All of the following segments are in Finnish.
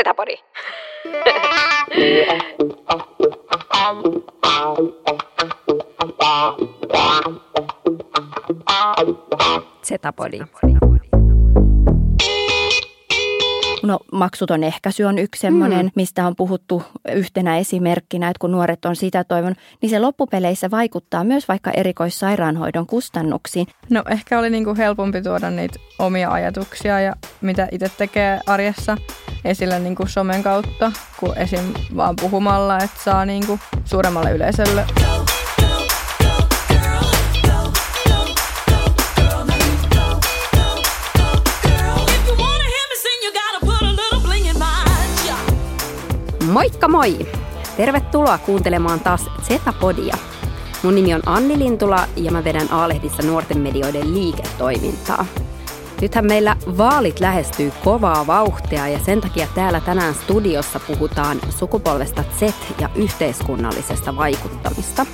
Setapodi. Setapodi. No maksuton ehkäisy on yksi semmoinen, mm. mistä on puhuttu yhtenä esimerkkinä, että kun nuoret on sitä toivonut, niin se loppupeleissä vaikuttaa myös vaikka erikoissairaanhoidon kustannuksiin. No ehkä oli niinku helpompi tuoda niitä omia ajatuksia ja mitä itse tekee arjessa esille niinku somen kautta, kuin esim. vaan puhumalla, että saa niinku suuremmalle yleisölle Moikka moi! Tervetuloa kuuntelemaan taas Zetapodia. Mun nimi on Anni Lintula ja mä vedän A-lehdissä nuorten medioiden liiketoimintaa. Nythän meillä vaalit lähestyy kovaa vauhtia ja sen takia täällä tänään studiossa puhutaan sukupolvesta Z ja yhteiskunnallisesta vaikuttamista.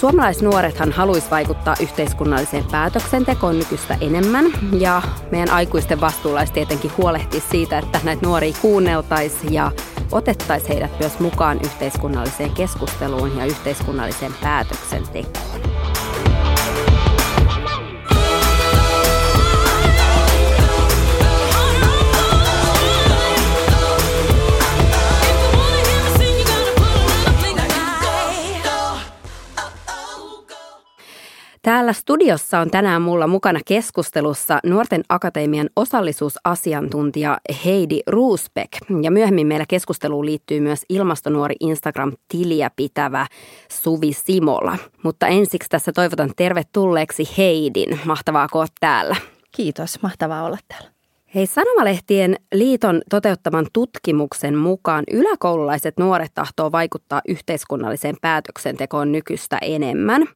Suomalaisnuorethan haluaisi vaikuttaa yhteiskunnalliseen päätöksentekoon nykyistä enemmän ja meidän aikuisten vastuulla olisi tietenkin huolehtia siitä, että näitä nuoria kuunneltaisiin ja otettaisiin heidät myös mukaan yhteiskunnalliseen keskusteluun ja yhteiskunnalliseen päätöksentekoon. Täällä studiossa on tänään mulla mukana keskustelussa Nuorten Akatemian osallisuusasiantuntija Heidi Ruusbeck. Ja myöhemmin meillä keskusteluun liittyy myös ilmastonuori Instagram-tiliä pitävä Suvi Simola. Mutta ensiksi tässä toivotan tervetulleeksi Heidin. Mahtavaa kun täällä. Kiitos, mahtavaa olla täällä. Hei, Sanomalehtien liiton toteuttaman tutkimuksen mukaan yläkoululaiset nuoret tahtoo vaikuttaa yhteiskunnalliseen päätöksentekoon nykyistä enemmän.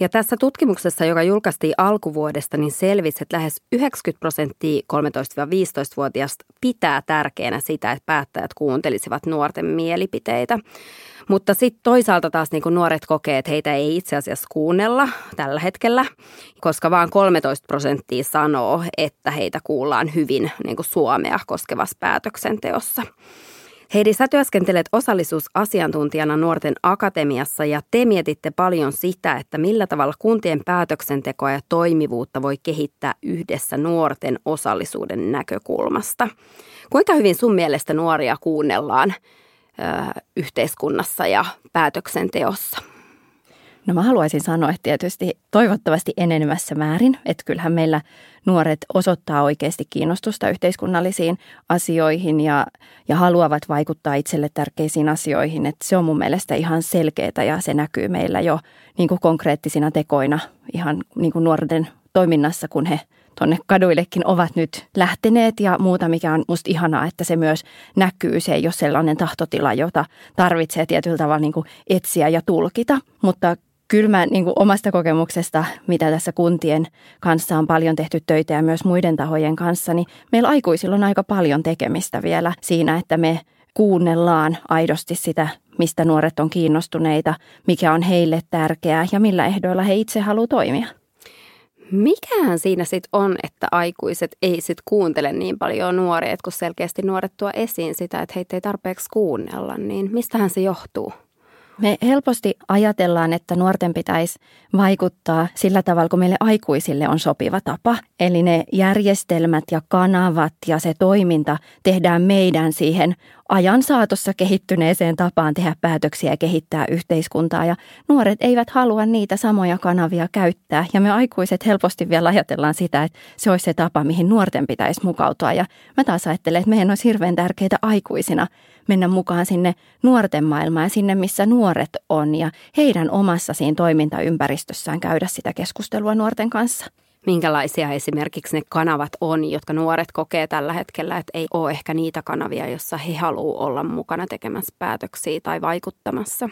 Ja tässä tutkimuksessa, joka julkaistiin alkuvuodesta, niin selvisi, että lähes 90 prosenttia 13-15-vuotiaista pitää tärkeänä sitä, että päättäjät kuuntelisivat nuorten mielipiteitä. Mutta sitten toisaalta taas niin kuin nuoret kokee, että heitä ei itse asiassa kuunnella tällä hetkellä, koska vain 13 prosenttia sanoo, että heitä kuullaan hyvin niin kuin Suomea koskevassa päätöksenteossa. Heidi, sä työskentelet osallisuusasiantuntijana Nuorten Akatemiassa ja te mietitte paljon sitä, että millä tavalla kuntien päätöksentekoa ja toimivuutta voi kehittää yhdessä nuorten osallisuuden näkökulmasta. Kuinka hyvin sun mielestä nuoria kuunnellaan yhteiskunnassa ja päätöksenteossa? No mä haluaisin sanoa, että tietysti toivottavasti enenevässä määrin, että kyllähän meillä nuoret osoittaa oikeasti kiinnostusta yhteiskunnallisiin asioihin ja, ja haluavat vaikuttaa itselle tärkeisiin asioihin. Että se on mun mielestä ihan selkeää ja se näkyy meillä jo niin kuin konkreettisina tekoina ihan niin kuin nuorten toiminnassa, kun he tuonne kaduillekin ovat nyt lähteneet ja muuta, mikä on musta ihanaa, että se myös näkyy. Se ei ole sellainen tahtotila, jota tarvitsee tietyllä tavalla niin kuin etsiä ja tulkita, mutta kyllä mä niin kuin omasta kokemuksesta, mitä tässä kuntien kanssa on paljon tehty töitä ja myös muiden tahojen kanssa, niin meillä aikuisilla on aika paljon tekemistä vielä siinä, että me kuunnellaan aidosti sitä, mistä nuoret on kiinnostuneita, mikä on heille tärkeää ja millä ehdoilla he itse haluavat toimia. Mikähän siinä sitten on, että aikuiset ei sitten kuuntele niin paljon nuoria, kun selkeästi nuoret tuo esiin sitä, että heitä ei tarpeeksi kuunnella, niin mistähän se johtuu? Me helposti ajatellaan, että nuorten pitäisi vaikuttaa sillä tavalla, kun meille aikuisille on sopiva tapa. Eli ne järjestelmät ja kanavat ja se toiminta tehdään meidän siihen ajan saatossa kehittyneeseen tapaan tehdä päätöksiä ja kehittää yhteiskuntaa. Ja nuoret eivät halua niitä samoja kanavia käyttää. Ja me aikuiset helposti vielä ajatellaan sitä, että se olisi se tapa, mihin nuorten pitäisi mukautua. Ja mä taas ajattelen, että meidän olisi hirveän tärkeää aikuisina mennä mukaan sinne nuorten maailmaan sinne, missä nuoret on. Ja heidän omassa siinä toimintaympäristössään käydä sitä keskustelua nuorten kanssa minkälaisia esimerkiksi ne kanavat on, jotka nuoret kokee tällä hetkellä, että ei ole ehkä niitä kanavia, jossa he haluavat olla mukana tekemässä päätöksiä tai vaikuttamassa.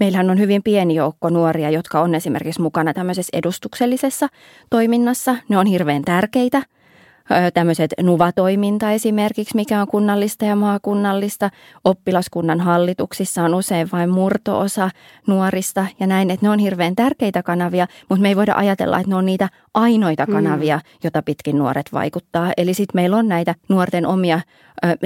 Meillähän on hyvin pieni joukko nuoria, jotka on esimerkiksi mukana tämmöisessä edustuksellisessa toiminnassa. Ne on hirveän tärkeitä – tämmöiset NUVA-toiminta esimerkiksi, mikä on kunnallista ja maakunnallista. Oppilaskunnan hallituksissa on usein vain murtoosa nuorista ja näin, että ne on hirveän tärkeitä kanavia, mutta me ei voida ajatella, että ne on niitä ainoita kanavia, mm. jota pitkin nuoret vaikuttaa. Eli sitten meillä on näitä nuorten omia,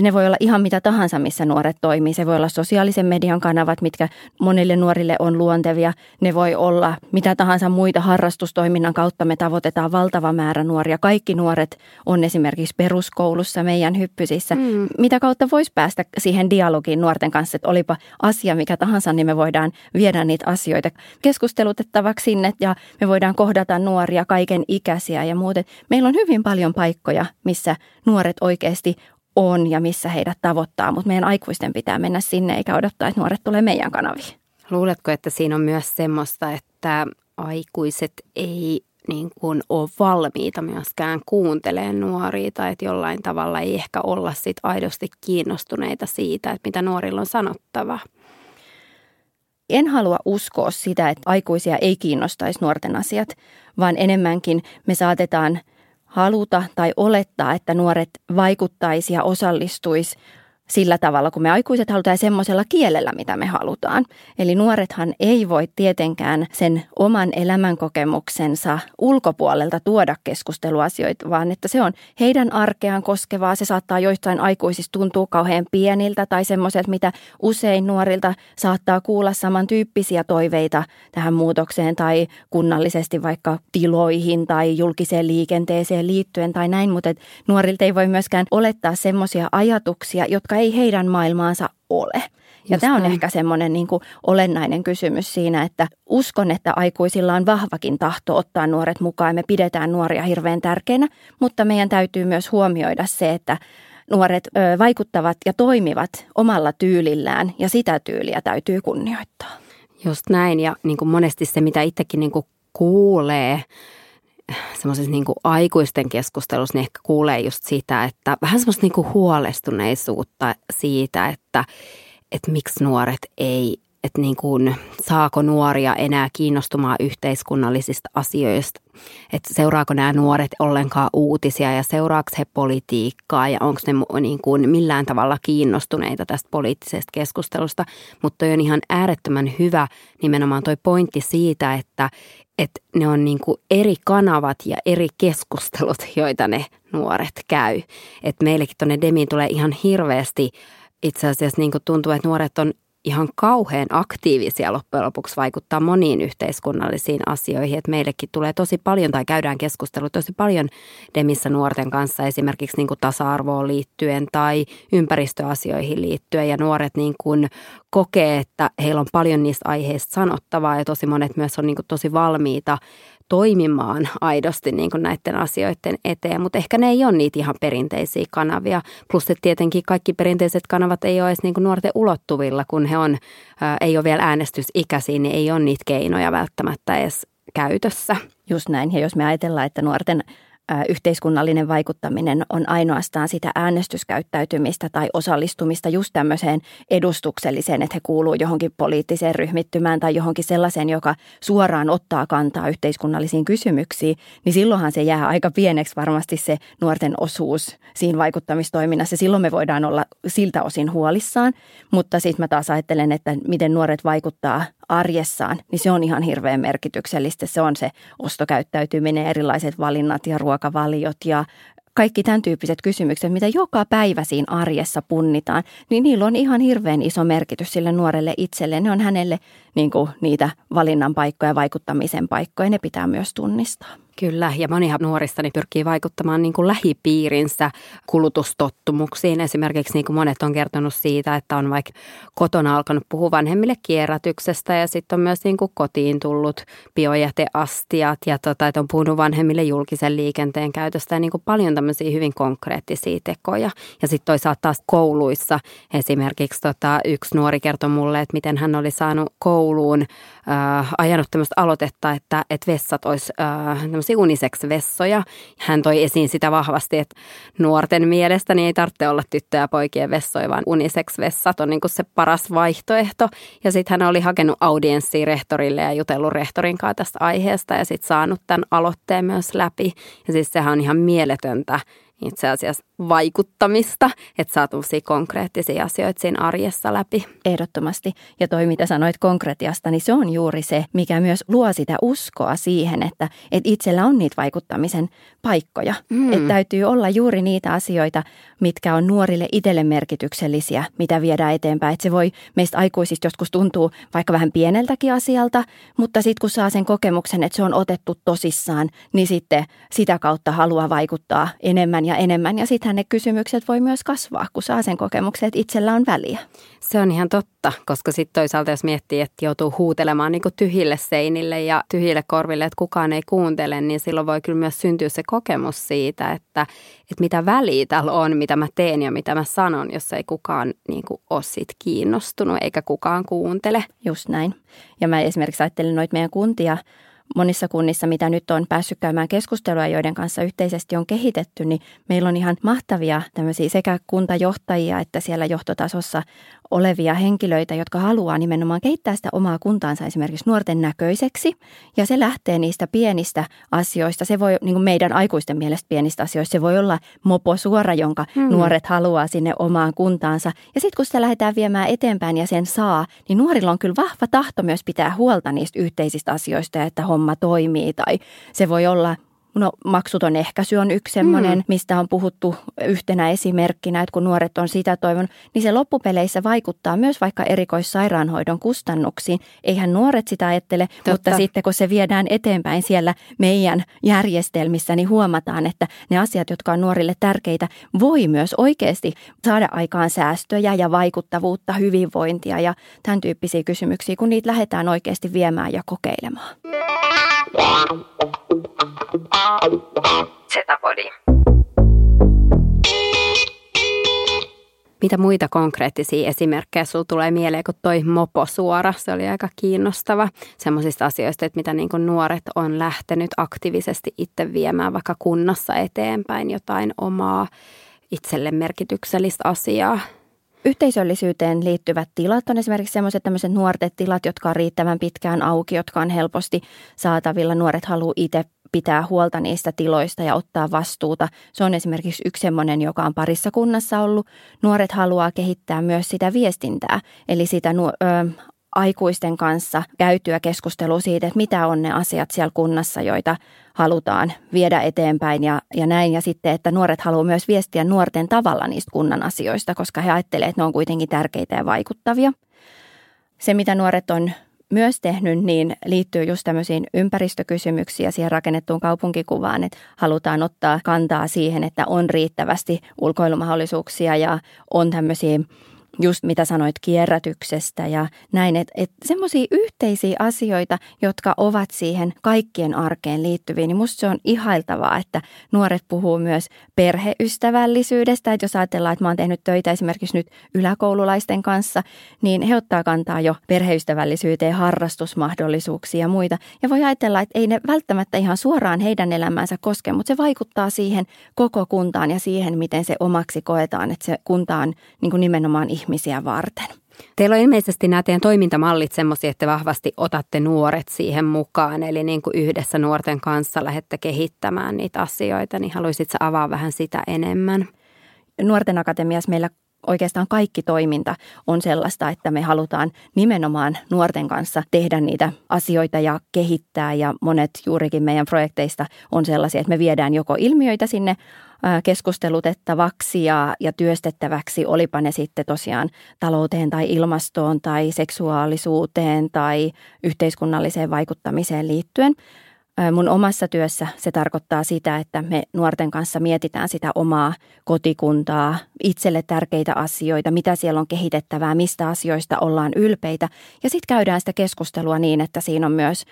ne voi olla ihan mitä tahansa, missä nuoret toimii. Se voi olla sosiaalisen median kanavat, mitkä monille nuorille on luontevia. Ne voi olla mitä tahansa muita harrastustoiminnan kautta. Me tavoitetaan valtava määrä nuoria. Kaikki nuoret on esimerkiksi peruskoulussa meidän hyppysissä. Mm. Mitä kautta voisi päästä siihen dialogiin nuorten kanssa, että olipa asia mikä tahansa, niin me voidaan viedä niitä asioita keskustelutettavaksi sinne ja me voidaan kohdata nuoria kaiken ikäisiä ja muuten. Meillä on hyvin paljon paikkoja, missä nuoret oikeasti on ja missä heidät tavoittaa, mutta meidän aikuisten pitää mennä sinne eikä odottaa, että nuoret tulee meidän kanaviin. Luuletko, että siinä on myös semmoista, että aikuiset ei niin kuin ole valmiita myöskään kuuntelemaan nuoria tai että jollain tavalla ei ehkä olla sit aidosti kiinnostuneita siitä, että mitä nuorilla on sanottava? En halua uskoa sitä, että aikuisia ei kiinnostaisi nuorten asiat, vaan enemmänkin me saatetaan haluta tai olettaa, että nuoret vaikuttaisi ja osallistuisi sillä tavalla, kun me aikuiset halutaan semmoisella kielellä, mitä me halutaan. Eli nuorethan ei voi tietenkään sen oman elämänkokemuksensa ulkopuolelta tuoda keskusteluasioita, vaan että se on heidän arkeaan koskevaa. Se saattaa joistain aikuisista tuntua kauhean pieniltä tai semmoiset, mitä usein nuorilta saattaa kuulla samantyyppisiä toiveita tähän muutokseen tai kunnallisesti vaikka tiloihin tai julkiseen liikenteeseen liittyen tai näin, mutta nuorilta ei voi myöskään olettaa semmoisia ajatuksia, jotka ei heidän maailmaansa ole. Ja Just tämä on näin. ehkä semmoinen niin kuin olennainen kysymys siinä, että uskon, että aikuisilla on vahvakin tahto ottaa nuoret mukaan. Me pidetään nuoria hirveän tärkeinä, mutta meidän täytyy myös huomioida se, että nuoret ö, vaikuttavat ja toimivat omalla tyylillään ja sitä tyyliä täytyy kunnioittaa. Just näin ja niin kuin monesti se, mitä itsekin niin kuin kuulee semmoisessa niin aikuisten keskustelussa niin ehkä kuulee just sitä, että vähän semmoista niin huolestuneisuutta siitä, että, että miksi nuoret ei, että niin kuin, saako nuoria enää kiinnostumaan yhteiskunnallisista asioista, että seuraako nämä nuoret ollenkaan uutisia ja seuraako he politiikkaa ja onko ne niin kuin millään tavalla kiinnostuneita tästä poliittisesta keskustelusta. Mutta on ihan äärettömän hyvä nimenomaan toi pointti siitä, että, että ne on niin kuin eri kanavat ja eri keskustelut, joita ne nuoret käy. Että meillekin tuonne Demiin tulee ihan hirveästi itse asiassa niin kuin tuntuu, että nuoret on ihan kauhean aktiivisia loppujen lopuksi vaikuttaa moniin yhteiskunnallisiin asioihin. Että meillekin tulee tosi paljon tai käydään keskustelua tosi paljon Demissä nuorten kanssa esimerkiksi niin kuin tasa-arvoon liittyen tai ympäristöasioihin liittyen. Ja nuoret niin kuin kokee, että heillä on paljon niistä aiheista sanottavaa ja tosi monet myös on niin kuin tosi valmiita toimimaan aidosti niin kuin näiden asioiden eteen, mutta ehkä ne ei ole niitä ihan perinteisiä kanavia. Plus että tietenkin kaikki perinteiset kanavat ei ole edes niin kuin nuorten ulottuvilla, kun he on, ää, ei ole vielä äänestysikäisiä, niin ei ole niitä keinoja välttämättä edes käytössä. Just näin, ja jos me ajatellaan, että nuorten yhteiskunnallinen vaikuttaminen on ainoastaan sitä äänestyskäyttäytymistä tai osallistumista just tämmöiseen edustukselliseen, että he kuuluu johonkin poliittiseen ryhmittymään tai johonkin sellaiseen, joka suoraan ottaa kantaa yhteiskunnallisiin kysymyksiin, niin silloinhan se jää aika pieneksi varmasti se nuorten osuus siinä vaikuttamistoiminnassa. Silloin me voidaan olla siltä osin huolissaan, mutta sitten mä taas ajattelen, että miten nuoret vaikuttaa arjessaan, niin se on ihan hirveän merkityksellistä. Se on se ostokäyttäytyminen, erilaiset valinnat ja ruokavaliot ja kaikki tämän tyyppiset kysymykset, mitä joka päivä siinä arjessa punnitaan, niin niillä on ihan hirveän iso merkitys sille nuorelle itselleen. Ne on hänelle niin kuin niitä valinnan paikkoja, vaikuttamisen paikkoja, ne pitää myös tunnistaa. Kyllä, ja monihan nuoristani pyrkii vaikuttamaan niin kuin lähipiirinsä kulutustottumuksiin. Esimerkiksi niin kuin monet on kertonut siitä, että on vaikka kotona alkanut puhua vanhemmille kierrätyksestä ja sitten on myös niin kuin kotiin tullut biojäteastiat ja tota, että on puhunut vanhemmille julkisen liikenteen käytöstä ja niin kuin paljon tämmöisiä hyvin konkreettisia tekoja. Ja sitten toisaalta taas kouluissa esimerkiksi tota, yksi nuori kertoi mulle, että miten hän oli saanut kouluun äh, ajanut tämmöistä aloitetta, että, että vessat olisi äh, unisex-vessoja. Hän toi esiin sitä vahvasti, että nuorten mielestä niin ei tarvitse olla tyttöjä ja poikien vessoja, vaan unisex-vessat on niin kuin se paras vaihtoehto. Ja sitten hän oli hakenut audienssiin rehtorille ja jutellut rehtorin kanssa tästä aiheesta ja sitten saanut tämän aloitteen myös läpi. Ja siis sehän on ihan mieletöntä itse asiassa vaikuttamista, että saa konkreettisia asioita siinä arjessa läpi. Ehdottomasti. Ja toi, mitä sanoit konkretiasta, niin se on juuri se, mikä myös luo sitä uskoa siihen, että, että itsellä on niitä vaikuttamisen paikkoja. Mm. Että täytyy olla juuri niitä asioita, mitkä on nuorille itselle merkityksellisiä, mitä viedään eteenpäin. Että se voi meistä aikuisista joskus tuntuu vaikka vähän pieneltäkin asialta, mutta sitten kun saa sen kokemuksen, että se on otettu tosissaan, niin sitten sitä kautta haluaa vaikuttaa enemmän ja enemmän. Ja sittenhän ne kysymykset voi myös kasvaa, kun saa sen kokemuksen, että itsellä on väliä. Se on ihan totta, koska sitten toisaalta jos miettii, että joutuu huutelemaan niin tyhjille seinille ja tyhjille korville, että kukaan ei kuuntele, niin silloin voi kyllä myös syntyä se kokemus siitä, että, että mitä väliä täällä on, mitä mä teen ja mitä mä sanon, jos ei kukaan niin kuin ole siitä kiinnostunut eikä kukaan kuuntele. Just näin. Ja mä esimerkiksi ajattelin noita meidän kuntia monissa kunnissa, mitä nyt on päässyt käymään keskustelua, joiden kanssa yhteisesti on kehitetty, niin meillä on ihan mahtavia tämmöisiä sekä kuntajohtajia että siellä johtotasossa olevia henkilöitä, jotka haluaa nimenomaan kehittää sitä omaa kuntaansa esimerkiksi nuorten näköiseksi. Ja se lähtee niistä pienistä asioista. Se voi, niin kuin meidän aikuisten mielestä pienistä asioista, se voi olla mopo suora, jonka hmm. nuoret haluaa sinne omaan kuntaansa. Ja sitten kun sitä lähdetään viemään eteenpäin ja sen saa, niin nuorilla on kyllä vahva tahto myös pitää huolta niistä yhteisistä asioista, että homma toimii. Tai se voi olla No maksuton ehkäisy on yksi semmoinen, mm. mistä on puhuttu yhtenä esimerkkinä, että kun nuoret on sitä toivonut, niin se loppupeleissä vaikuttaa myös vaikka erikoissairaanhoidon kustannuksiin. Eihän nuoret sitä ajattele, Totta. mutta sitten kun se viedään eteenpäin siellä meidän järjestelmissä, niin huomataan, että ne asiat, jotka on nuorille tärkeitä, voi myös oikeasti saada aikaan säästöjä ja vaikuttavuutta, hyvinvointia ja tämän tyyppisiä kysymyksiä, kun niitä lähdetään oikeasti viemään ja kokeilemaan. Zetapodi. Mitä muita konkreettisia esimerkkejä sinulla tulee mieleen, kun toi mopo suora, se oli aika kiinnostava. Semmoisista asioista, että mitä niin nuoret on lähtenyt aktiivisesti itse viemään vaikka kunnassa eteenpäin jotain omaa itselle merkityksellistä asiaa. Yhteisöllisyyteen liittyvät tilat on esimerkiksi sellaiset tämmöiset nuorten tilat, jotka on riittävän pitkään auki, jotka on helposti saatavilla. Nuoret haluaa itse pitää huolta niistä tiloista ja ottaa vastuuta. Se on esimerkiksi yksi semmoinen, joka on parissa kunnassa ollut. Nuoret haluaa kehittää myös sitä viestintää, eli sitä nu- ö, aikuisten kanssa käytyä keskustelua siitä, että mitä on ne asiat siellä kunnassa, joita halutaan viedä eteenpäin ja, ja näin. Ja sitten, että nuoret haluaa myös viestiä nuorten tavalla niistä kunnan asioista, koska he ajattelevat, että ne on kuitenkin tärkeitä ja vaikuttavia. Se, mitä nuoret on myös tehnyt, niin liittyy just tämmöisiin ympäristökysymyksiin ja siihen rakennettuun kaupunkikuvaan, että halutaan ottaa kantaa siihen, että on riittävästi ulkoilumahdollisuuksia ja on tämmöisiä just mitä sanoit kierrätyksestä ja näin, että et semmoisia yhteisiä asioita, jotka ovat siihen kaikkien arkeen liittyviä, niin musta se on ihailtavaa, että nuoret puhuu myös perheystävällisyydestä, että jos ajatellaan, että mä oon tehnyt töitä esimerkiksi nyt yläkoululaisten kanssa, niin he ottaa kantaa jo perheystävällisyyteen, harrastusmahdollisuuksia ja muita. Ja voi ajatella, että ei ne välttämättä ihan suoraan heidän elämäänsä koske, mutta se vaikuttaa siihen koko kuntaan ja siihen, miten se omaksi koetaan, että se kunta on niin kuin nimenomaan ihmisiä varten. Teillä on ilmeisesti nämä teidän toimintamallit semmoisia, että vahvasti otatte nuoret siihen mukaan, eli niin kuin yhdessä nuorten kanssa lähdette kehittämään niitä asioita, niin haluaisitko avaa vähän sitä enemmän? Nuorten akatemiassa meillä oikeastaan kaikki toiminta on sellaista, että me halutaan nimenomaan nuorten kanssa tehdä niitä asioita ja kehittää. Ja monet juurikin meidän projekteista on sellaisia, että me viedään joko ilmiöitä sinne keskustelutettavaksi ja, ja työstettäväksi, olipa ne sitten tosiaan talouteen tai ilmastoon tai seksuaalisuuteen tai yhteiskunnalliseen vaikuttamiseen liittyen – Mun omassa työssä se tarkoittaa sitä, että me nuorten kanssa mietitään sitä omaa kotikuntaa, itselle tärkeitä asioita, mitä siellä on kehitettävää, mistä asioista ollaan ylpeitä. Ja sitten käydään sitä keskustelua niin, että siinä on myös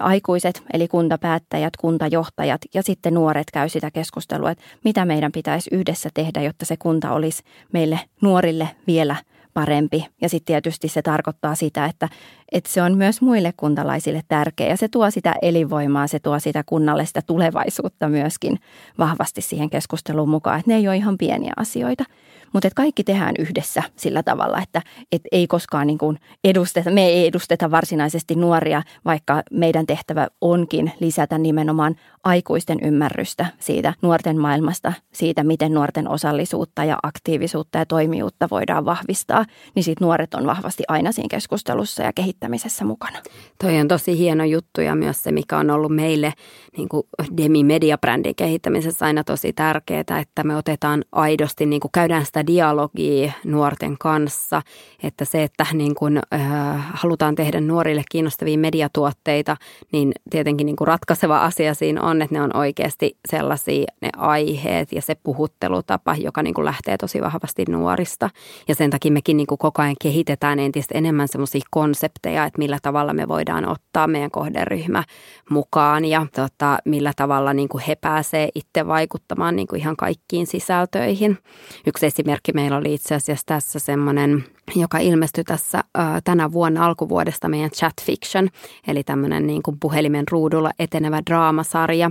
aikuiset, eli kuntapäättäjät, kuntajohtajat ja sitten nuoret käy sitä keskustelua, että mitä meidän pitäisi yhdessä tehdä, jotta se kunta olisi meille nuorille vielä – parempi. Ja sitten tietysti se tarkoittaa sitä, että, että se on myös muille kuntalaisille tärkeä ja se tuo sitä elinvoimaa, se tuo sitä kunnalle sitä tulevaisuutta myöskin vahvasti siihen keskusteluun mukaan, että ne ei ole ihan pieniä asioita. Mutta kaikki tehdään yhdessä sillä tavalla, että et ei koskaan niin kuin edusteta, me ei edusteta varsinaisesti nuoria, vaikka meidän tehtävä onkin lisätä nimenomaan aikuisten ymmärrystä siitä nuorten maailmasta, siitä miten nuorten osallisuutta ja aktiivisuutta ja toimijuutta voidaan vahvistaa, niin siitä nuoret on vahvasti aina siinä keskustelussa ja kehittämisessä mukana. Toi on tosi hieno juttu ja myös se, mikä on ollut meille niin kuin Demi Media-brändin kehittämisessä aina tosi tärkeää, että me otetaan aidosti, niin kuin käydään sitä dialogia nuorten kanssa, että se, että niin kuin, äh, halutaan tehdä nuorille kiinnostavia mediatuotteita, niin tietenkin niin kuin ratkaiseva asia siinä on, että ne on oikeasti sellaisia ne aiheet ja se puhuttelutapa, joka niin kuin lähtee tosi vahvasti nuorista. Ja sen takia mekin niin kuin koko ajan kehitetään entistä enemmän semmoisia konsepteja, että millä tavalla me voidaan ottaa meidän kohderyhmä mukaan ja tota, millä tavalla niin kuin he pääsee itse vaikuttamaan niin kuin ihan kaikkiin sisältöihin. Yksi esimerkki meillä oli itse asiassa tässä semmoinen joka ilmestyi tässä tänä vuonna alkuvuodesta meidän Chat Fiction, eli tämmöinen niin kuin puhelimen ruudulla etenevä draamasarja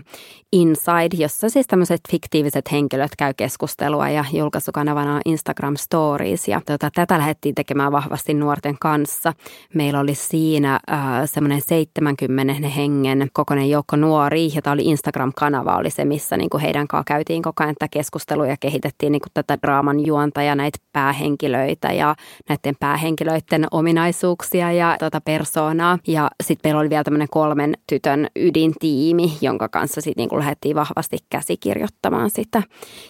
Inside, jossa siis tämmöiset fiktiiviset henkilöt käy keskustelua ja julkaisukanavana on Instagram Stories. Ja tota, tätä lähdettiin tekemään vahvasti nuorten kanssa. Meillä oli siinä semmoinen 70 hengen kokoinen joukko nuoria, jota oli Instagram-kanava, oli se, missä niin kuin heidän kanssa käytiin koko ajan tätä keskustelua ja kehitettiin niin kuin tätä draaman juonta ja näitä päähenkilöitä ja näiden päähenkilöiden ominaisuuksia ja tota persoonaa. Ja sitten meillä oli vielä tämmöinen kolmen tytön ydintiimi, jonka kanssa sitten niinku lähdettiin vahvasti käsikirjoittamaan sitä.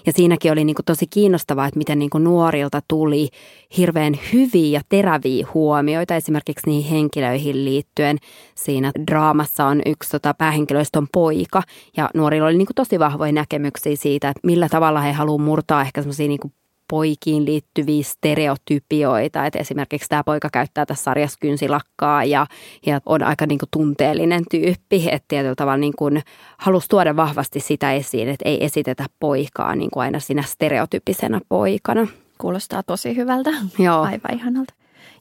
Ja siinäkin oli niinku tosi kiinnostavaa, että miten niinku nuorilta tuli hirveän hyviä ja teräviä huomioita esimerkiksi niihin henkilöihin liittyen. Siinä draamassa on yksi tota, päähenkilöistä on poika ja nuorilla oli niinku tosi vahvoja näkemyksiä siitä, että millä tavalla he haluavat murtaa ehkä semmoisia niinku poikiin liittyviä stereotypioita. että esimerkiksi tämä poika käyttää tässä sarjassa kynsilakkaa ja, ja on aika niin kuin tunteellinen tyyppi. Että tietyllä tavalla niin kuin halusi tuoda vahvasti sitä esiin, että ei esitetä poikaa niin kuin aina siinä stereotypisenä poikana. Kuulostaa tosi hyvältä. Joo. Aivan ihanalta.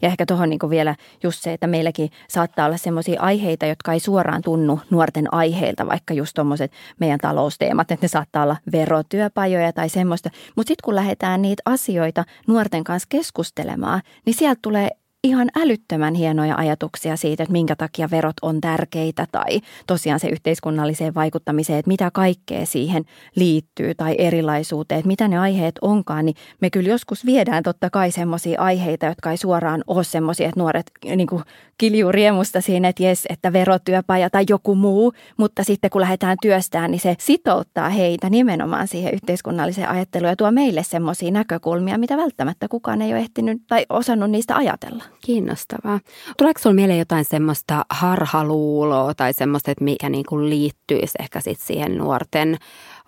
Ja ehkä tuohon niin vielä just se, että meilläkin saattaa olla sellaisia aiheita, jotka ei suoraan tunnu nuorten aiheilta, vaikka just tuommoiset meidän talousteemat, että ne saattaa olla verotyöpajoja tai semmoista. Mutta sitten kun lähdetään niitä asioita nuorten kanssa keskustelemaan, niin sieltä tulee ihan älyttömän hienoja ajatuksia siitä, että minkä takia verot on tärkeitä tai tosiaan se yhteiskunnalliseen vaikuttamiseen, että mitä kaikkea siihen liittyy tai erilaisuuteen, että mitä ne aiheet onkaan, niin me kyllä joskus viedään totta kai semmoisia aiheita, jotka ei suoraan ole semmoisia, että nuoret niin kuin kiljuu riemusta siinä, että jes, että verotyöpaja tai joku muu, mutta sitten kun lähdetään työstään, niin se sitouttaa heitä nimenomaan siihen yhteiskunnalliseen ajatteluun ja tuo meille semmoisia näkökulmia, mitä välttämättä kukaan ei ole ehtinyt tai osannut niistä ajatella. Kiinnostavaa. Tuleeko sinulla mieleen jotain semmoista harhaluuloa tai semmoista, että mikä niin kuin liittyisi ehkä sit siihen nuorten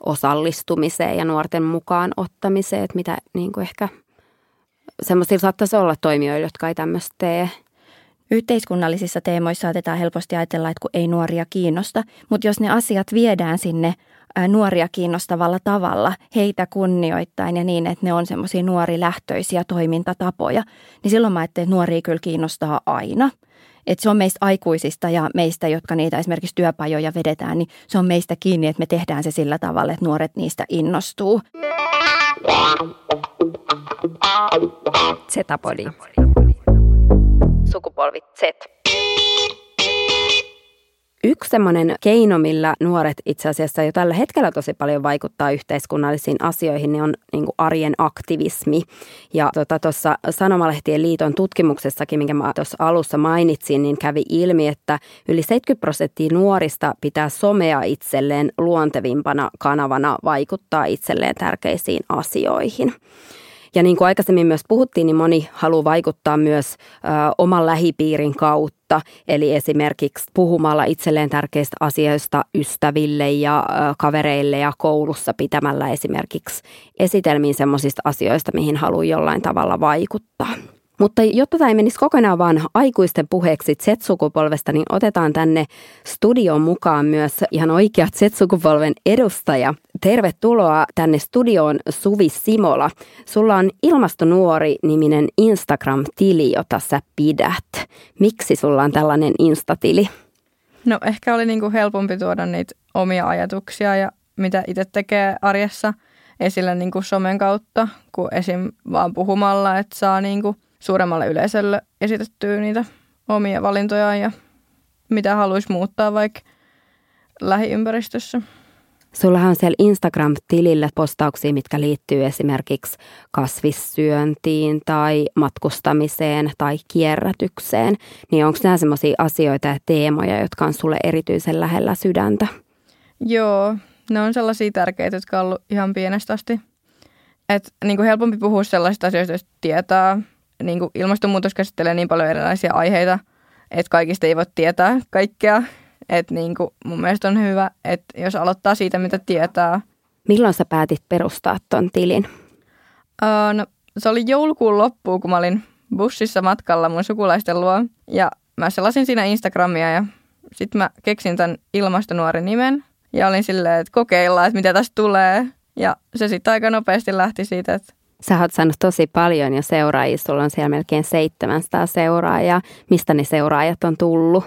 osallistumiseen ja nuorten mukaan ottamiseen, että mitä niin kuin ehkä semmoisilla saattaisi olla toimijoilla, jotka ei tämmöistä tee? Yhteiskunnallisissa teemoissa saatetaan helposti ajatella, että kun ei nuoria kiinnosta, mutta jos ne asiat viedään sinne nuoria kiinnostavalla tavalla, heitä kunnioittain ja niin, että ne on semmoisia nuorilähtöisiä toimintatapoja, niin silloin mä ajattelen, että nuoria kyllä kiinnostaa aina. Että se on meistä aikuisista ja meistä, jotka niitä esimerkiksi työpajoja vedetään, niin se on meistä kiinni, että me tehdään se sillä tavalla, että nuoret niistä innostuu. Z-podi. Sukupolvi Z. Yksi semmoinen keino, millä nuoret itse asiassa jo tällä hetkellä tosi paljon vaikuttaa yhteiskunnallisiin asioihin, niin on niin kuin arjen aktivismi. Ja tuossa tota, Sanomalehtien liiton tutkimuksessakin, minkä mä tuossa alussa mainitsin, niin kävi ilmi, että yli 70 prosenttia nuorista pitää somea itselleen luontevimpana kanavana vaikuttaa itselleen tärkeisiin asioihin. Ja niin kuin aikaisemmin myös puhuttiin, niin moni haluaa vaikuttaa myös ö, oman lähipiirin kautta. Eli esimerkiksi puhumalla itselleen tärkeistä asioista ystäville ja ö, kavereille ja koulussa pitämällä esimerkiksi esitelmiin sellaisista asioista, mihin haluaa jollain tavalla vaikuttaa. Mutta jotta tämä ei menisi kokonaan vaan aikuisten puheeksi Z-sukupolvesta, niin otetaan tänne studioon mukaan myös ihan oikea Z-sukupolven edustaja. Tervetuloa tänne studioon Suvi Simola. Sulla on Ilmastonuori-niminen Instagram-tili, jota sä pidät. Miksi sulla on tällainen Insta-tili? No ehkä oli niinku helpompi tuoda niitä omia ajatuksia ja mitä itse tekee arjessa esille niinku somen kautta, kuin esim. vaan puhumalla, että saa niinku – suuremmalle yleisölle esitettyä niitä omia valintoja ja mitä haluaisi muuttaa vaikka lähiympäristössä. Sullahan on siellä Instagram-tilillä postauksia, mitkä liittyy esimerkiksi kasvissyöntiin tai matkustamiseen tai kierrätykseen. Niin onko nämä sellaisia asioita ja teemoja, jotka on sulle erityisen lähellä sydäntä? Joo, ne on sellaisia tärkeitä, jotka on ollut ihan pienestä asti. Et, niin kuin helpompi puhua sellaisista asioista, jos tietää. Niin kuin ilmastonmuutos käsittelee niin paljon erilaisia aiheita, että kaikista ei voi tietää kaikkea. Et niin kuin mun mielestä on hyvä, että jos aloittaa siitä, mitä tietää. Milloin sä päätit perustaa ton tilin? Uh, no, se oli joulukuun loppuun, kun mä olin bussissa matkalla mun sukulaisten luo. Ja mä selasin siinä Instagramia ja sitten mä keksin tämän ilmastonuoren nimen. Ja olin silleen, että kokeillaan, että mitä tästä tulee. Ja se sitten aika nopeasti lähti siitä, että Sä oot saanut tosi paljon jo seuraajia, sulla on siellä melkein 700 seuraajaa. Mistä ne seuraajat on tullut?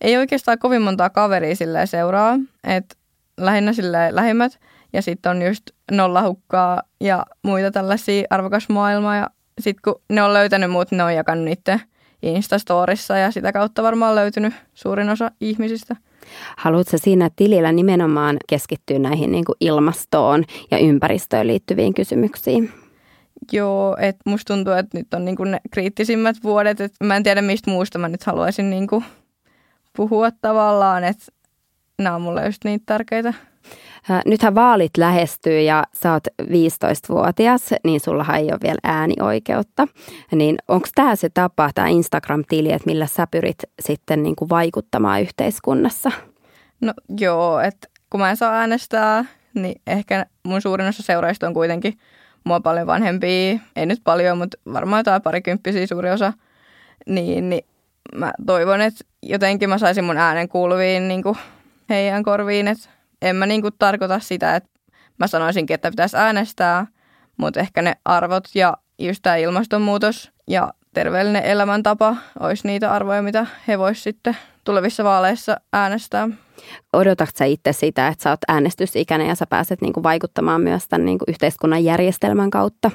Ei oikeastaan kovin montaa kaveria sille seuraa, että lähinnä sille lähimmät. Ja sitten on just nollahukkaa ja muita tällaisia arvokas maailmaa. Ja sitten kun ne on löytänyt muut, ne on jakanut niiden Instastorissa ja sitä kautta varmaan löytynyt suurin osa ihmisistä. Haluatko siinä tilillä nimenomaan keskittyä näihin niin kuin ilmastoon ja ympäristöön liittyviin kysymyksiin? Joo, että musta tuntuu, että nyt on niinku ne kriittisimmät vuodet. Et mä en tiedä mistä muusta mä nyt haluaisin niinku puhua tavallaan, että nämä on mulle just niin tärkeitä. Nythän vaalit lähestyy ja sä oot 15-vuotias, niin sulla ei ole vielä äänioikeutta. Niin onko tämä se tapa, tämä Instagram-tili, että millä sä pyrit sitten niin kuin vaikuttamaan yhteiskunnassa? No joo, että kun mä en saa äänestää, niin ehkä mun suurin osa seuraajista on kuitenkin mua paljon vanhempia. Ei nyt paljon, mutta varmaan jotain parikymppisiä suuri osa. Niin, niin mä toivon, että jotenkin mä saisin mun äänen kuuluviin niin kuin heidän korviin. Että en mä niin kuin tarkoita sitä, että mä sanoisinkin, että pitäisi äänestää, mutta ehkä ne arvot ja just tämä ilmastonmuutos ja terveellinen elämäntapa olisi niitä arvoja, mitä he voisivat sitten tulevissa vaaleissa äänestää. Odotatko sä itse sitä, että sä oot äänestysikäinen ja sä pääset niinku vaikuttamaan myös tämän niinku yhteiskunnan järjestelmän kautta?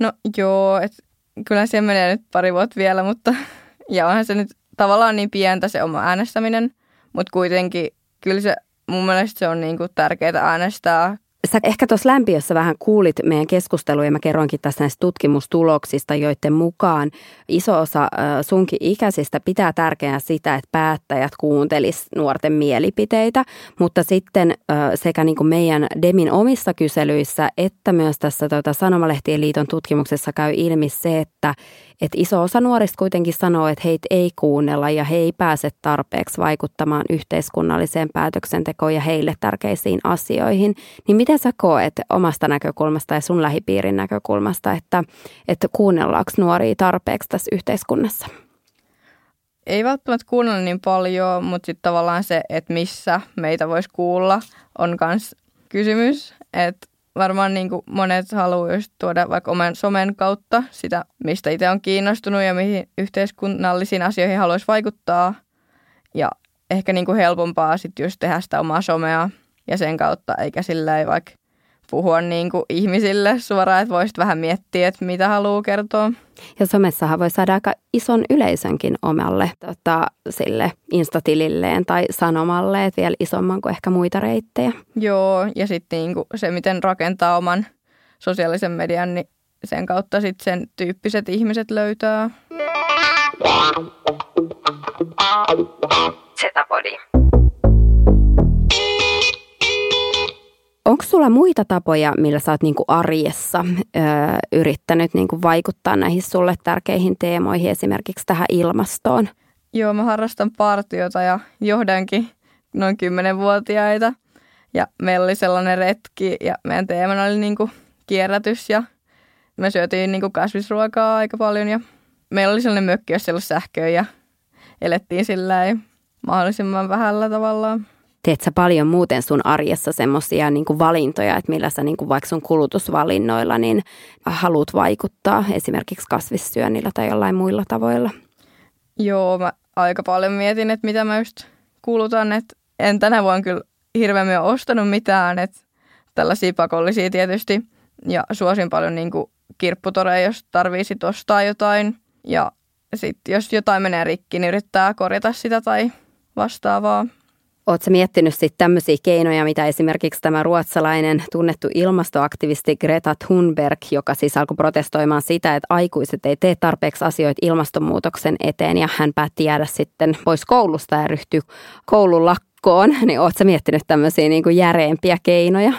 No joo, että kyllä siellä menee nyt pari vuotta vielä, mutta ja onhan se nyt tavallaan niin pientä se oma äänestäminen, mutta kuitenkin kyllä se mun mielestä se on niin kuin tärkeää äänestää. Sä ehkä tuossa lämpiössä vähän kuulit meidän keskustelua ja mä kerroinkin tässä näistä tutkimustuloksista, joiden mukaan iso osa sunkin ikäisistä pitää tärkeänä sitä, että päättäjät kuuntelis nuorten mielipiteitä, mutta sitten sekä niin kuin meidän Demin omissa kyselyissä että myös tässä tota Sanomalehtien liiton tutkimuksessa käy ilmi se, että että iso osa nuorista kuitenkin sanoo, että heitä ei kuunnella ja he ei pääse tarpeeksi vaikuttamaan yhteiskunnalliseen päätöksentekoon ja heille tärkeisiin asioihin. Niin miten sä koet omasta näkökulmasta ja sun lähipiirin näkökulmasta, että, että kuunnellaanko nuoria tarpeeksi tässä yhteiskunnassa? Ei välttämättä kuunnella niin paljon, mutta sitten tavallaan se, että missä meitä voisi kuulla, on myös kysymys. Että varmaan niin kuin monet haluaa just tuoda vaikka oman somen kautta sitä, mistä itse on kiinnostunut ja mihin yhteiskunnallisiin asioihin haluaisi vaikuttaa. Ja ehkä niin kuin helpompaa sitten just tehdä sitä omaa somea ja sen kautta, eikä sillä ei vaikka puhua niin kuin ihmisille suoraan, että voisit vähän miettiä, että mitä haluaa kertoa. Ja somessahan voi saada aika ison yleisönkin omalle tota, sille instatililleen tai sanomalle, että vielä isomman kuin ehkä muita reittejä. Joo, ja sitten niin kuin se, miten rakentaa oman sosiaalisen median, niin sen kautta sitten sen tyyppiset ihmiset löytää. Zetapodi. Onko sulla muita tapoja, millä sä oot niinku arjessa ö, yrittänyt niinku vaikuttaa näihin sulle tärkeihin teemoihin, esimerkiksi tähän ilmastoon? Joo, mä harrastan partiota ja johdankin noin kymmenenvuotiaita. Ja meillä oli sellainen retki ja meidän teemana oli niinku kierrätys ja me syötiin niinku kasvisruokaa aika paljon ja meillä oli sellainen mökki, jossa oli sähköä ja elettiin sillä mahdollisimman vähällä tavallaan teet sä paljon muuten sun arjessa semmoisia niin valintoja, että millä sä niin kuin vaikka sun kulutusvalinnoilla niin haluat vaikuttaa esimerkiksi kasvissyönnillä tai jollain muilla tavoilla? Joo, mä aika paljon mietin, että mitä mä just kulutan, että en tänä vuonna kyllä hirveämmin ole ostanut mitään, että tällaisia pakollisia tietysti ja suosin paljon niin kuin kirpputoreja, jos tarvii ostaa jotain ja sitten jos jotain menee rikki, niin yrittää korjata sitä tai vastaavaa. Oletko miettinyt sitten tämmöisiä keinoja, mitä esimerkiksi tämä ruotsalainen tunnettu ilmastoaktivisti Greta Thunberg, joka siis alkoi protestoimaan sitä, että aikuiset ei tee tarpeeksi asioita ilmastonmuutoksen eteen ja hän päätti jäädä sitten pois koulusta ja ryhtyi koulun lakkoon, niin oletko miettinyt tämmöisiä niin kuin järeempiä keinoja?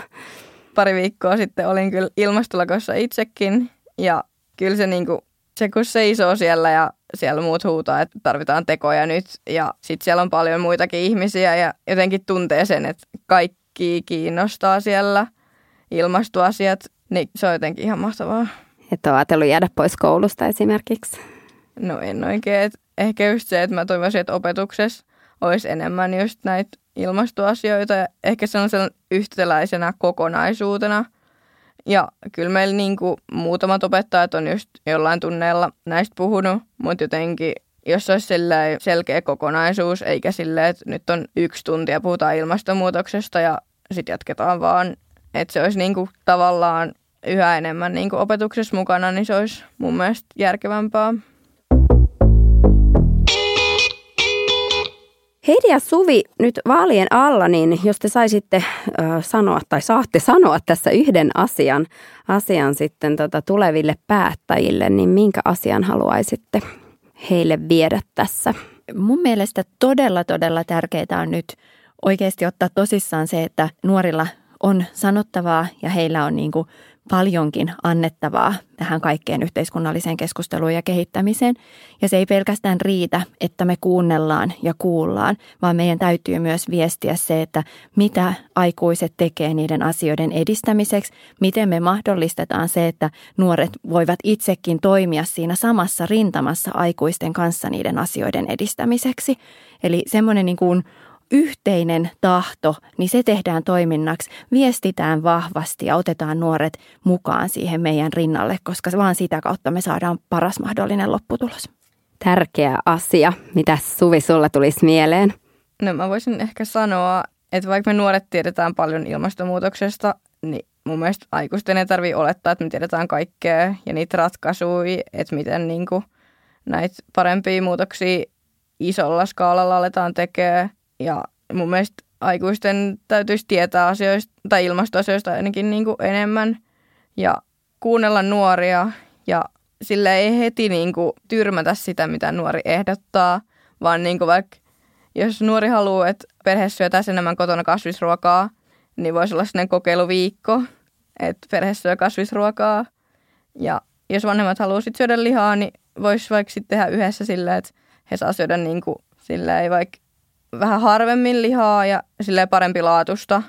Pari viikkoa sitten olin kyllä ilmastolakossa itsekin ja kyllä se, niin kuin, se kun seisoo siellä ja siellä muut huutaa, että tarvitaan tekoja nyt. Ja sitten siellä on paljon muitakin ihmisiä ja jotenkin tuntee sen, että kaikki kiinnostaa siellä ilmastoasiat, niin se on jotenkin ihan mahtavaa. Että on ajatellut jäädä pois koulusta esimerkiksi? No en oikein. Et ehkä just se, että mä toivoisin, että opetuksessa olisi enemmän just näitä ilmastoasioita ja ehkä se on yhtäläisenä kokonaisuutena – ja kyllä meillä niin kuin muutamat opettajat on just jollain tunneilla näistä puhunut, mutta jotenkin jos olisi selkeä kokonaisuus, eikä silleen, että nyt on yksi tunti ja puhutaan ilmastonmuutoksesta ja sitten jatketaan vaan, että se olisi niin kuin tavallaan yhä enemmän niin kuin opetuksessa mukana, niin se olisi mun mielestä järkevämpää. Heidi ja Suvi, nyt vaalien alla, niin jos te saisitte ö, sanoa tai saatte sanoa tässä yhden asian, asian sitten tota tuleville päättäjille, niin minkä asian haluaisitte heille viedä tässä? Mun mielestä todella, todella tärkeää on nyt oikeasti ottaa tosissaan se, että nuorilla on sanottavaa ja heillä on niin kuin paljonkin annettavaa tähän kaikkeen yhteiskunnalliseen keskusteluun ja kehittämiseen. Ja se ei pelkästään riitä, että me kuunnellaan ja kuullaan, vaan meidän täytyy myös viestiä se, että mitä aikuiset tekee niiden asioiden edistämiseksi, miten me mahdollistetaan se, että nuoret voivat itsekin toimia siinä samassa rintamassa aikuisten kanssa niiden asioiden edistämiseksi. Eli semmoinen niin kuin yhteinen tahto, niin se tehdään toiminnaksi, viestitään vahvasti ja otetaan nuoret mukaan siihen meidän rinnalle, koska vaan sitä kautta me saadaan paras mahdollinen lopputulos. Tärkeä asia. Mitä Suvi sulla tulisi mieleen? No mä voisin ehkä sanoa, että vaikka me nuoret tiedetään paljon ilmastonmuutoksesta, niin mun mielestä aikuisten ei tarvitse olettaa, että me tiedetään kaikkea ja niitä ratkaisuja, että miten niin kuin näitä parempia muutoksia isolla skaalalla aletaan tekemään. Ja mun mielestä aikuisten täytyisi tietää asioista tai ilmastoasioista ainakin niin kuin enemmän ja kuunnella nuoria ja sillä ei heti niin kuin tyrmätä sitä, mitä nuori ehdottaa, vaan niin kuin vaikka jos nuori haluaa, että perhe syö tässä enemmän kotona kasvisruokaa, niin voisi olla sellainen kokeiluviikko, että perhe syö kasvisruokaa. Ja jos vanhemmat haluaa sitten syödä lihaa, niin voisi vaikka sitten tehdä yhdessä sillä, että he saa syödä niin kuin, sillä ei vaikka vähän harvemmin lihaa ja sille parempi laatusta.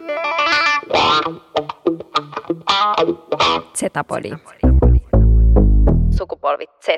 Zetapodi. Sukupolvi Z.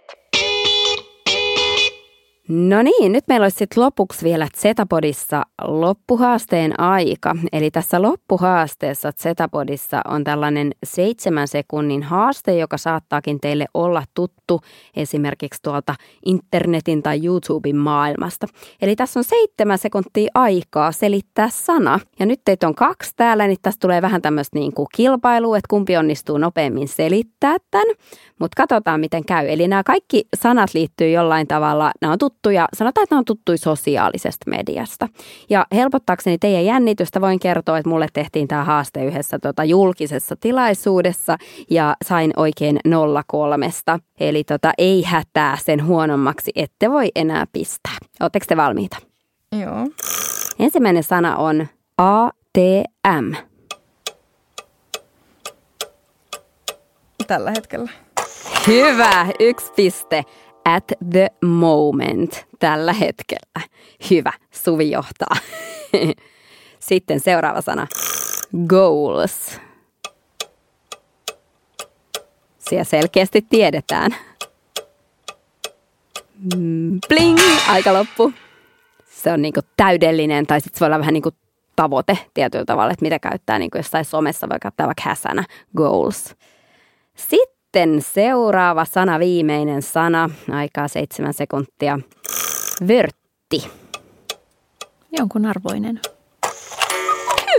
No niin, nyt meillä olisi sitten lopuksi vielä Zetapodissa loppuhaasteen aika. Eli tässä loppuhaasteessa Zetapodissa on tällainen seitsemän sekunnin haaste, joka saattaakin teille olla tuttu esimerkiksi tuolta internetin tai YouTuben maailmasta. Eli tässä on seitsemän sekuntia aikaa selittää sana. Ja nyt teitä on kaksi täällä, niin tässä tulee vähän tämmöistä niin kuin kilpailua, että kumpi onnistuu nopeammin selittää tämän. Mutta katsotaan, miten käy. Eli nämä kaikki sanat liittyy jollain tavalla, nämä on tuttuja, sanotaan, että nämä on tuttuja sosiaalisesta mediasta. Ja helpottaakseni teidän jännitystä voin kertoa, että mulle tehtiin tämä haaste yhdessä tota, julkisessa tilaisuudessa ja sain oikein nolla kolmesta. Eli tota, ei hätää sen huonommaksi, ette voi enää pistää. Oletteko te valmiita? Joo. Ensimmäinen sana on ATM. Tällä hetkellä. Hyvä, yksi piste. At the moment, tällä hetkellä. Hyvä, Suvi johtaa. Sitten seuraava sana. Goals. Siellä selkeästi tiedetään. Mm, bling, aika loppu. Se on niinku täydellinen, tai sitten se voi olla vähän niinku tavoite tietyllä tavalla, että mitä käyttää niinku jossain somessa, voi käyttää vaikka häsänä goals. Sitten sitten seuraava sana, viimeinen sana, aikaa seitsemän sekuntia. Vörtti. Jonkun arvoinen.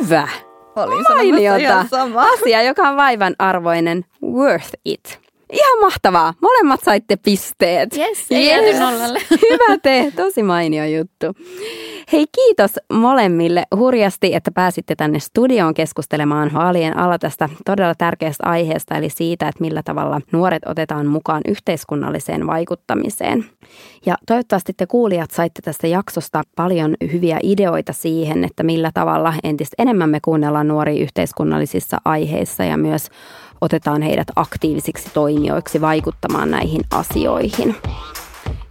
Hyvä. Olin Mainiota. Asia, joka on vaivan arvoinen. Worth it. Ihan mahtavaa. Molemmat saitte pisteet. Yes, ei yes. nollalle. Hyvä te, tosi mainio juttu. Hei kiitos molemmille hurjasti, että pääsitte tänne studioon keskustelemaan vaalien alla tästä todella tärkeästä aiheesta, eli siitä, että millä tavalla nuoret otetaan mukaan yhteiskunnalliseen vaikuttamiseen. Ja toivottavasti te kuulijat saitte tästä jaksosta paljon hyviä ideoita siihen, että millä tavalla entistä enemmän me kuunnellaan nuoria yhteiskunnallisissa aiheissa ja myös otetaan heidät aktiivisiksi toimijoiksi vaikuttamaan näihin asioihin.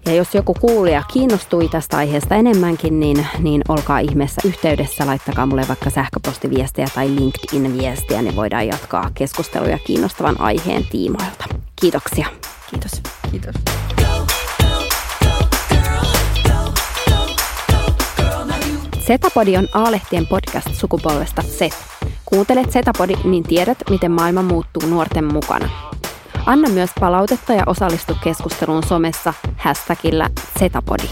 Ja jos joku kuulija kiinnostui tästä aiheesta enemmänkin, niin, niin olkaa ihmeessä yhteydessä. Laittakaa mulle vaikka sähköpostiviestejä tai LinkedIn-viestiä, niin voidaan jatkaa keskusteluja kiinnostavan aiheen tiimoilta. Kiitoksia. Kiitos. Kiitos. Setapodi on A-lehtien podcast sukupolvesta Z. Kuuntelet Setapodi, niin tiedät, miten maailma muuttuu nuorten mukana. Anna myös palautetta ja osallistu keskusteluun somessa hashtagillä Setapodi.